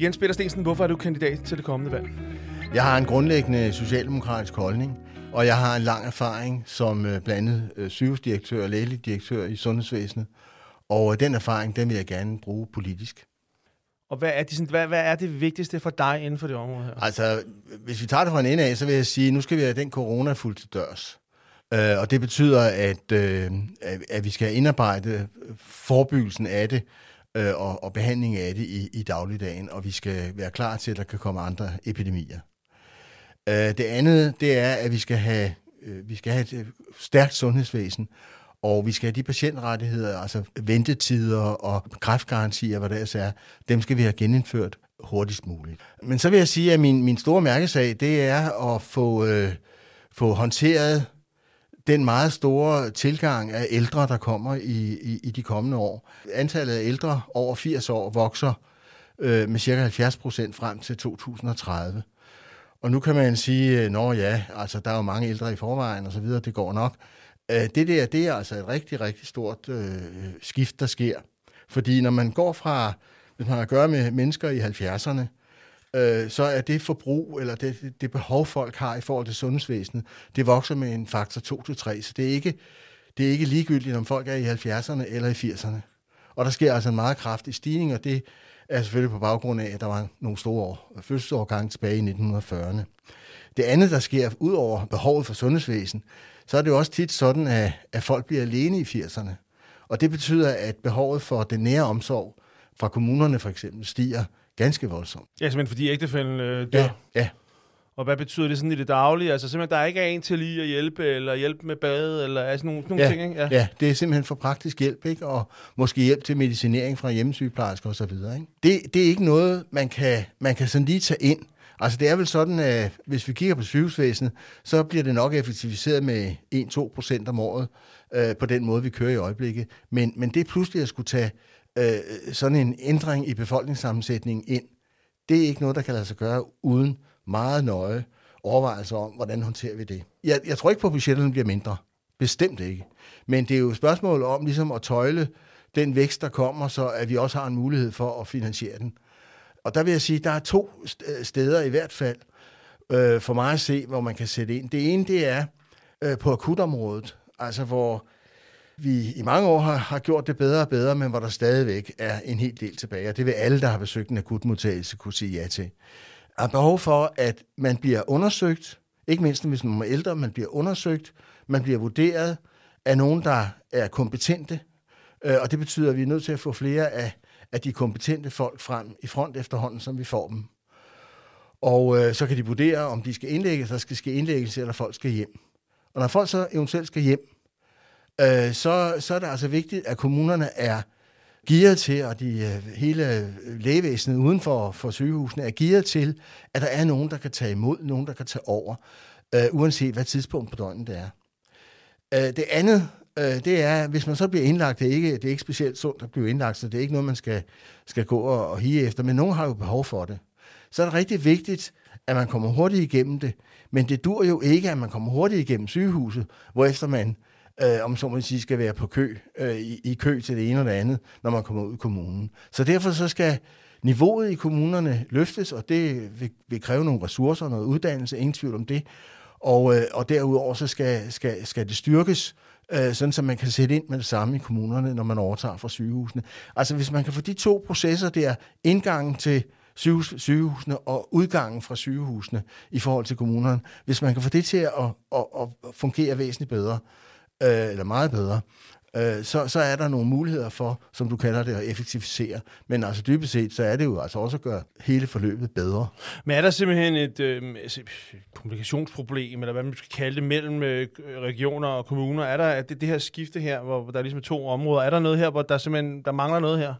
Jens Peter Stensen, hvorfor er du kandidat til det kommende valg? Jeg har en grundlæggende socialdemokratisk holdning, og jeg har en lang erfaring som øh, blandt andet øh, sygehusdirektør og lægelig direktør i sundhedsvæsenet. Og øh, den erfaring, den vil jeg gerne bruge politisk. Og hvad er, det, hvad, hvad er det vigtigste for dig inden for det område her? Altså, hvis vi tager det fra en ende af, så vil jeg sige, at nu skal vi have den corona fuldt til dørs. Og det betyder, at, at vi skal indarbejde forebyggelsen af det øh, og, og behandling af det i, i dagligdagen, og vi skal være klar til, at der kan komme andre epidemier. Øh, det andet, det er, at vi skal have, øh, vi skal have et øh, stærkt sundhedsvæsen, og vi skal have de patientrettigheder, altså ventetider og kræftgarantier, hvad det er, dem skal vi have genindført hurtigst muligt. Men så vil jeg sige, at min, min store mærkesag, det er at få, øh, få håndteret den meget store tilgang af ældre, der kommer i, i, i de kommende år. Antallet af ældre over 80 år vokser øh, med cirka 70 procent frem til 2030. Og nu kan man sige, øh, at ja, altså, der er jo mange ældre i forvejen og så videre, det går nok. Øh, det der, det er altså et rigtig, rigtig stort øh, skift, der sker. Fordi når man går fra, hvis man har at gøre med mennesker i 70'erne, øh, så er det forbrug, eller det, det behov, folk har i forhold til sundhedsvæsenet, det vokser med en faktor 2-3. Så det er ikke, det er ikke ligegyldigt, om folk er i 70'erne eller i 80'erne. Og der sker altså en meget kraftig stigning, og det er selvfølgelig på baggrund af, at der var nogle store år, fødselsårgang tilbage i 1940'erne. Det andet, der sker ud over behovet for sundhedsvæsen, så er det jo også tit sådan, at, at folk bliver alene i 80'erne. Og det betyder, at behovet for den nære omsorg fra kommunerne for eksempel stiger ganske voldsomt. Ja, simpelthen fordi ægtefælden øh, dør. Ja, ja. Og hvad betyder det sådan i det daglige? Altså simpelthen, der er ikke en til lige at hjælpe, eller hjælpe med bad, eller altså nogle, nogle ja, ting, ikke? Ja. ja, det er simpelthen for praktisk hjælp, ikke? Og måske hjælp til medicinering fra hjemmesygeplejersker osv., ikke? Det, det er ikke noget, man kan, man kan sådan lige tage ind Altså det er vel sådan, at hvis vi kigger på sygehusvæsenet, så bliver det nok effektiviseret med 1-2 procent om året øh, på den måde, vi kører i øjeblikket. Men, men det pludselig at skulle tage øh, sådan en ændring i befolkningssammensætningen ind, det er ikke noget, der kan lade sig gøre uden meget nøje overvejelser om, hvordan håndterer vi det. Jeg, jeg tror ikke på, at budgetterne bliver mindre. Bestemt ikke. Men det er jo et spørgsmål om ligesom at tøjle den vækst, der kommer, så at vi også har en mulighed for at finansiere den. Og der vil jeg sige, at der er to steder i hvert fald øh, for mig at se, hvor man kan sætte ind. Det ene, det er øh, på akutområdet, altså hvor vi i mange år har, har gjort det bedre og bedre, men hvor der stadigvæk er en hel del tilbage. Og det vil alle, der har besøgt en akutmodtagelse, kunne sige ja til. Der er behov for, at man bliver undersøgt, ikke mindst hvis man er ældre, man bliver undersøgt, man bliver vurderet af nogen, der er kompetente, øh, og det betyder, at vi er nødt til at få flere af af de kompetente folk frem i front efterhånden, som vi får dem. Og øh, så kan de vurdere, om de skal indlægges, der skal ske indlæggelse, eller folk skal hjem. Og når folk så eventuelt skal hjem, øh, så, så er det altså vigtigt, at kommunerne er gearet til, og de, øh, hele lægevæsenet uden for, for sygehusene er gearet til, at der er nogen, der kan tage imod, nogen, der kan tage over, øh, uanset hvad tidspunkt på døgnet det er. Øh, det andet, øh, det er, hvis man så bliver indlagt, det er ikke, det er ikke specielt sundt at blive indlagt, så det er ikke noget, man skal, skal gå og, og hige efter, men nogen har jo behov for det. Så er det rigtig vigtigt, at man kommer hurtigt igennem det, men det dur jo ikke, at man kommer hurtigt igennem sygehuset, hvorefter man, øh, om så man sige, skal være på kø, øh, i, i kø til det ene og det andet, når man kommer ud i kommunen. Så derfor så skal niveauet i kommunerne løftes, og det vil, vil kræve nogle ressourcer, noget uddannelse, ingen tvivl om det. Og, øh, og derudover så skal, skal, skal det styrkes, øh, sådan så man kan sætte ind med det samme i kommunerne, når man overtager fra sygehusene. Altså hvis man kan få de to processer der, indgangen til sygehus, sygehusene og udgangen fra sygehusene i forhold til kommunerne, hvis man kan få det til at, at, at fungere væsentligt bedre, øh, øh, eller meget bedre, øh, så, så er der nogle muligheder for, som du kalder det, at effektivisere. Men altså dybest set, så er det jo altså også at gøre hele forløbet bedre. Men er der simpelthen et øh, altså, kommunikationsproblem, eller hvad man skal kalde det, mellem øh, regioner og kommuner? Er der det, det her skifte her, hvor der er ligesom to områder? Er der noget her, hvor der simpelthen der mangler noget her?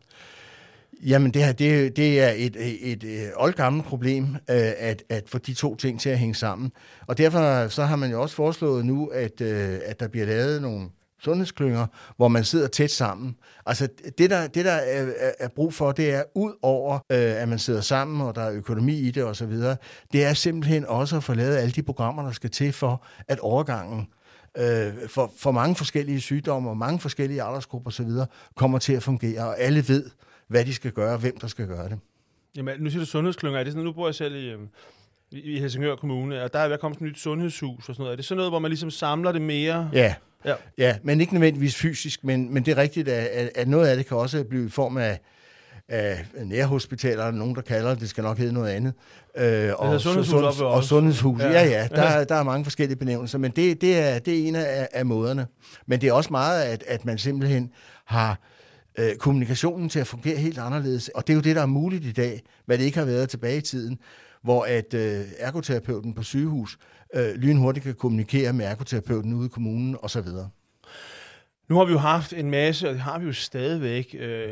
Jamen, det her, det, det er et, et, et, øh, oldgammelt problem, øh, at, at få de to ting til at hænge sammen. Og derfor så har man jo også foreslået nu, at, øh, at der bliver lavet nogle sundhedsklynger, hvor man sidder tæt sammen. Altså det, der, det, der er, er brug for, det er ud over, øh, at man sidder sammen, og der er økonomi i det osv., det er simpelthen også at få lavet alle de programmer, der skal til for, at overgangen øh, for, for mange forskellige sygdomme og mange forskellige aldersgrupper osv., kommer til at fungere, og alle ved, hvad de skal gøre, og hvem der skal gøre det. Jamen, nu siger du sundhedsklynger. Er det sådan, nu bor jeg selv i, øh, i Helsingør Kommune, og der er ved at komme sådan et nyt sundhedshus og sådan noget. Er det sådan noget, hvor man ligesom samler det mere? Ja, Ja. ja men ikke nødvendigvis fysisk, men, men det er rigtigt, at, at, noget af det kan også blive i form af, af nærhospitaler, nogen der kalder det, det skal nok hedde noget andet. Øh, og, sundhedshus sund- og sundhedshus, Ja. ja, ja, der, der er mange forskellige benævnelser, men det, det, er, det er en af, af måderne. Men det er også meget, at, at man simpelthen har øh, kommunikationen til at fungere helt anderledes, og det er jo det, der er muligt i dag, hvad det ikke har været tilbage i tiden, hvor at øh, ergoterapeuten på sygehus øh, lynhurtigt kan kommunikere med ergoterapeuten ude i kommunen osv. Nu har vi jo haft en masse, og det har vi jo stadigvæk. Øh,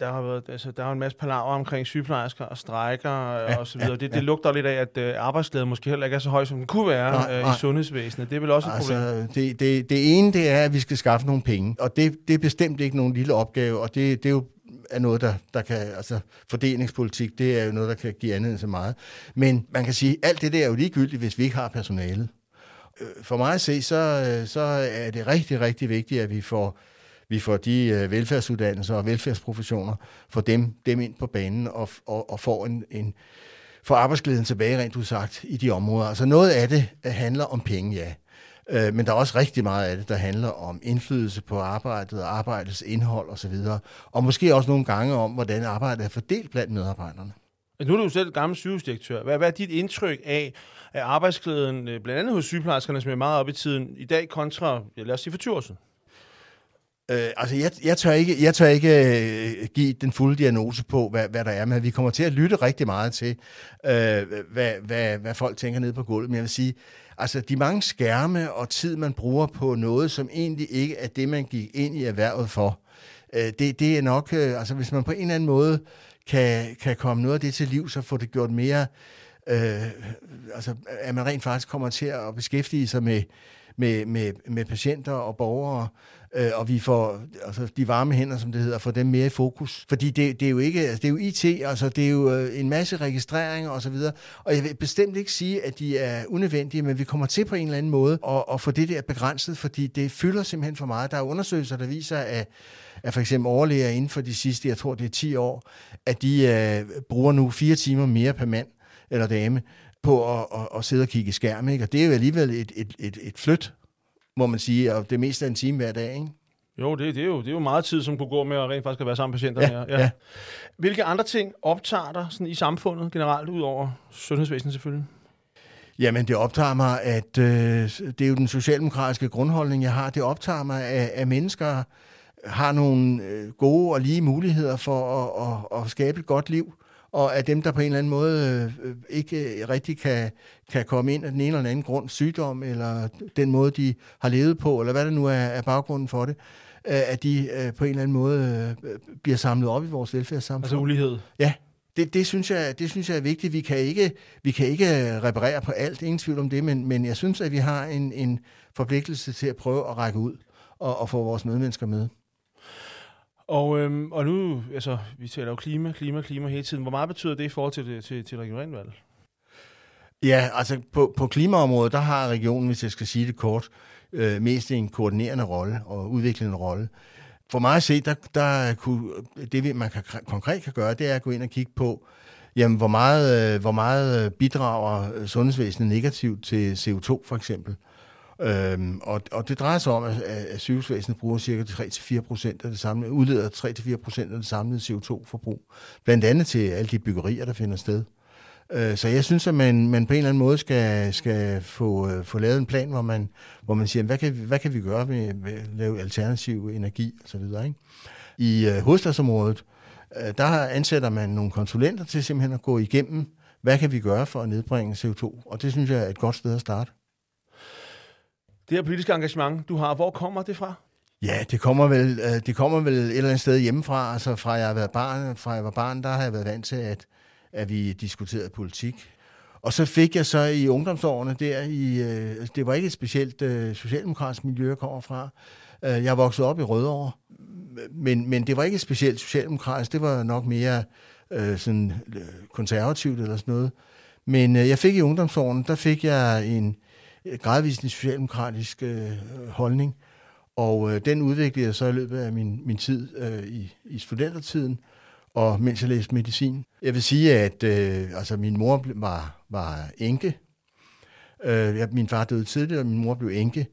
der har været, altså, der er en masse palaver omkring sygeplejersker og strækker ja, og så videre. ja, det, ja. det lugter lidt af, at øh, arbejdsglæden måske heller ikke er så høj, som den kunne være Nej, øh, nej. i sundhedsvæsenet. Det er vel også et problem. Altså, det, det, det ene, det er, at vi skal skaffe nogle penge, og det, det er bestemt ikke nogen lille opgave, og det, det er jo er noget, der, der kan, altså fordelingspolitik, det er jo noget, der kan give andet så meget. Men man kan sige, alt det der er jo ligegyldigt, hvis vi ikke har personalet. Øh, for mig at se, så, øh, så er det rigtig, rigtig vigtigt, at vi får, vi får de øh, velfærdsuddannelser og velfærdsprofessioner, får dem, dem ind på banen og, og, og får en, en får arbejdsglæden tilbage, rent udsagt, i de områder. Altså noget af det handler om penge, ja. Men der er også rigtig meget af det, der handler om indflydelse på arbejdet arbejdets indhold osv. Og måske også nogle gange om, hvordan arbejdet er fordelt blandt medarbejderne. Nu er du jo selv gammel sygehusdirektør. Hvad, hvad er dit indtryk af, af arbejdsglæden, øh, blandt andet hos sygeplejerskerne, som er meget op i tiden, i dag kontra, ja, lad os sige for 20 år siden? Øh, altså, jeg, jeg tør ikke, jeg tør ikke øh, give den fulde diagnose på, hvad, hvad der er, men vi kommer til at lytte rigtig meget til, øh, hvad, hvad, hvad folk tænker nede på gulvet. Men jeg vil sige, altså, de mange skærme og tid, man bruger på noget, som egentlig ikke er det, man gik ind i erhvervet for, øh, det, det er nok, øh, altså, hvis man på en eller anden måde kan, kan komme noget af det til liv, så få det gjort mere, øh, altså, at man rent faktisk kommer til at beskæftige sig med, med, med, med patienter og borgere, øh, og vi får altså, de varme hænder, som det hedder, får dem mere i fokus. Fordi det, det er jo ikke, altså, det er jo IT, altså det er jo øh, en masse registreringer og så videre, og jeg vil bestemt ikke sige, at de er unødvendige, men vi kommer til på en eller anden måde at, at få det der begrænset, fordi det fylder simpelthen for meget. Der er undersøgelser, der viser, at at for eksempel overlæger inden for de sidste, jeg tror det er 10 år, at de øh, bruger nu fire timer mere per mand eller dame på at, at, at sidde og kigge i skærm. Ikke? Og det er jo alligevel et, et, et, et flyt, må man sige, og det meste af en time hver dag. Ikke? Jo, det, det, er jo, det er jo meget tid, som kunne gå med at rent faktisk at være sammen med patienterne. Ja, ja. Hvilke andre ting optager dig sådan i samfundet generelt, ud over sundhedsvæsenet selvfølgelig? Jamen, det optager mig, at øh, det er jo den socialdemokratiske grundholdning, jeg har. Det optager mig, at, at mennesker har nogle øh, gode og lige muligheder for at, at, at skabe et godt liv, og at dem, der på en eller anden måde øh, ikke øh, rigtig kan, kan komme ind af den ene eller den anden grund, sygdom, eller den måde, de har levet på, eller hvad det nu er, er baggrunden for det, øh, at de øh, på en eller anden måde øh, bliver samlet op i vores velfærdssamfund. Altså ulighed. Ja, det, det, synes jeg, det synes jeg er vigtigt. Vi kan ikke, vi kan ikke reparere på alt, ingen tvivl om det, men, men jeg synes, at vi har en, en forpligtelse til at prøve at række ud og, og få vores medmennesker med. Og, øhm, og nu, altså, vi taler jo klima, klima, klima hele tiden. Hvor meget betyder det i forhold til, det, til, til regionalvalget? Ja, altså på, på klimaområdet, der har regionen, hvis jeg skal sige det kort, øh, mest en koordinerende rolle og udviklende rolle. For mig at se, der, der kunne, det vi- man kan, konkret kan gøre, det er at gå ind og kigge på, jamen, hvor meget, øh, hvor meget øh, bidrager sundhedsvæsenet negativt til CO2 for eksempel. Øhm, og, og det drejer sig om, at, at sygehusvæsenet bruger cirka 3-4 procent af det samlede, udleder 3-4 procent af det samlede CO2-forbrug. Blandt andet til alle de byggerier, der finder sted. Øh, Så jeg synes, at man, man på en eller anden måde skal, skal få, øh, få lavet en plan, hvor man, hvor man siger, hvad kan, vi, hvad kan vi gøre med, med at lave alternativ energi osv. Ikke? I øh, hovedstadsområdet, øh, der ansætter man nogle konsulenter til simpelthen at gå igennem, hvad kan vi gøre for at nedbringe CO2? Og det synes jeg er et godt sted at starte. Det her politiske engagement, du har, hvor kommer det fra? Ja, det kommer vel, øh, det kommer vel et eller andet sted hjemmefra. Altså fra jeg har været barn, fra jeg var barn, der har jeg været vant til, at, at vi diskuterede politik. Og så fik jeg så i ungdomsårene der, i, øh, det var ikke et specielt øh, socialdemokratisk miljø, jeg kommer fra. Jeg voksede op i Rødovre, men, men det var ikke et specielt socialdemokratisk, det var nok mere øh, sådan konservativt eller sådan noget. Men øh, jeg fik i ungdomsårene, der fik jeg en øh, Øh, gradvist en socialdemokratisk øh, holdning, og øh, den udviklede jeg så i løbet af min, min tid øh, i, i studentertiden. og mens jeg læste medicin. Jeg vil sige, at øh, altså, min mor var, var enke. Øh, min far døde tidligere, og min mor blev enke.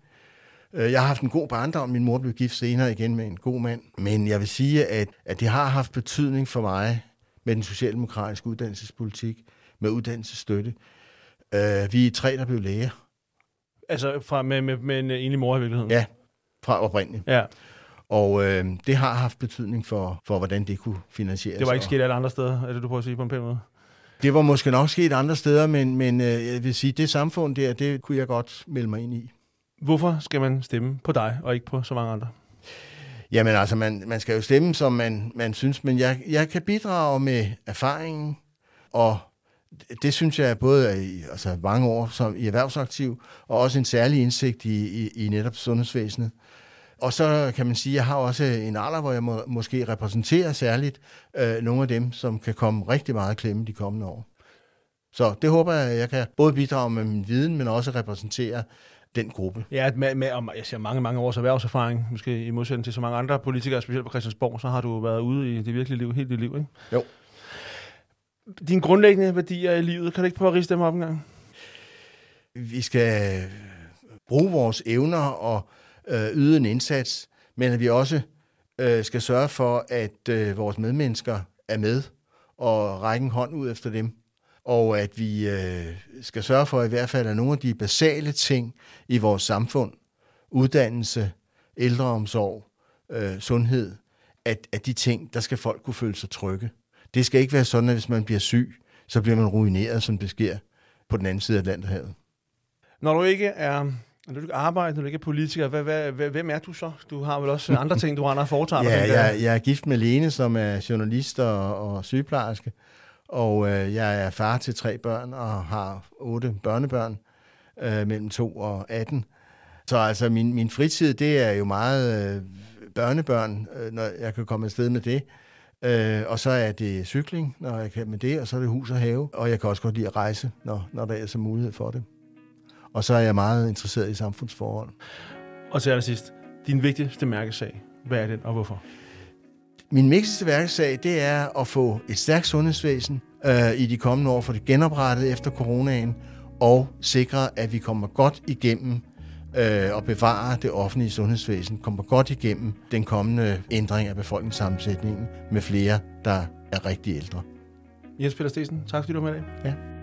Øh, jeg har haft en god barndom. Min mor blev gift senere igen med en god mand. Men jeg vil sige, at, at det har haft betydning for mig med den socialdemokratiske uddannelsespolitik, med uddannelsesstøtte. Øh, vi er tre, der blev læger. Altså fra, med, med, med en enlig mor i virkeligheden? Ja, fra oprindeligt. Ja. Og øh, det har haft betydning for, for, hvordan det kunne finansieres. Det var ikke sket alle andre steder, er det du prøver at sige på en pæn måde? Det var måske nok sket andre steder, men, men øh, jeg vil sige, det samfund der, det kunne jeg godt melde mig ind i. Hvorfor skal man stemme på dig, og ikke på så mange andre? Jamen altså, man, man skal jo stemme, som man, man synes, men jeg, jeg kan bidrage med erfaringen, og det synes jeg er både i altså mange år som i erhvervsaktiv, og også en særlig indsigt i, i, i netop sundhedsvæsenet. Og så kan man sige, at jeg har også en alder, hvor jeg må, måske repræsenterer særligt øh, nogle af dem, som kan komme rigtig meget klemme de kommende år. Så det håber jeg, at jeg kan både bidrage med min viden, men også repræsentere den gruppe. Ja, med, med om, jeg siger mange, mange års erhvervserfaring, måske i modsætning til så mange andre politikere, specielt på Christiansborg, så har du været ude i det virkelige liv, helt dit liv, ikke? Jo. Dine grundlæggende værdier i livet, kan du ikke prøve at riste dem op en gang? Vi skal øh, bruge vores evner og øh, yde en indsats, men at vi også øh, skal sørge for, at øh, vores medmennesker er med og række en hånd ud efter dem. Og at vi øh, skal sørge for i hvert fald, at nogle af de basale ting i vores samfund, uddannelse, ældreomsorg, øh, sundhed, at, at de ting, der skal folk kunne føle sig trygge. Det skal ikke være sådan, at hvis man bliver syg, så bliver man ruineret, som det sker på den anden side af Atlanterhavet. Når du ikke er når du ikke arbejder, når du ikke er politiker, hvad, hvad, hvem er du så? Du har vel også andre ting, du andre foretager ja, jeg, jeg er gift med Lene, som er journalist og, og sygeplejerske, og øh, jeg er far til tre børn og har otte børnebørn øh, mellem 2 og 18. Så altså min, min fritid, det er jo meget øh, børnebørn, øh, når jeg kan komme afsted med det. Øh, og så er det cykling, når jeg kan med det, og så er det hus og have. Og jeg kan også godt lide at rejse, når, når der er så mulighed for det. Og så er jeg meget interesseret i samfundsforhold. Og til allersidst, din vigtigste mærkesag, hvad er den, og hvorfor? Min vigtigste mærkesag, det er at få et stærkt sundhedsvæsen øh, i de kommende år, for det genoprettet efter coronaen, og sikre, at vi kommer godt igennem øh, og bevare det offentlige sundhedsvæsen, kommer godt igennem den kommende ændring af befolkningssammensætningen med flere, der er rigtig ældre. Jens Peter Stesen, tak fordi du var med i dag. Ja.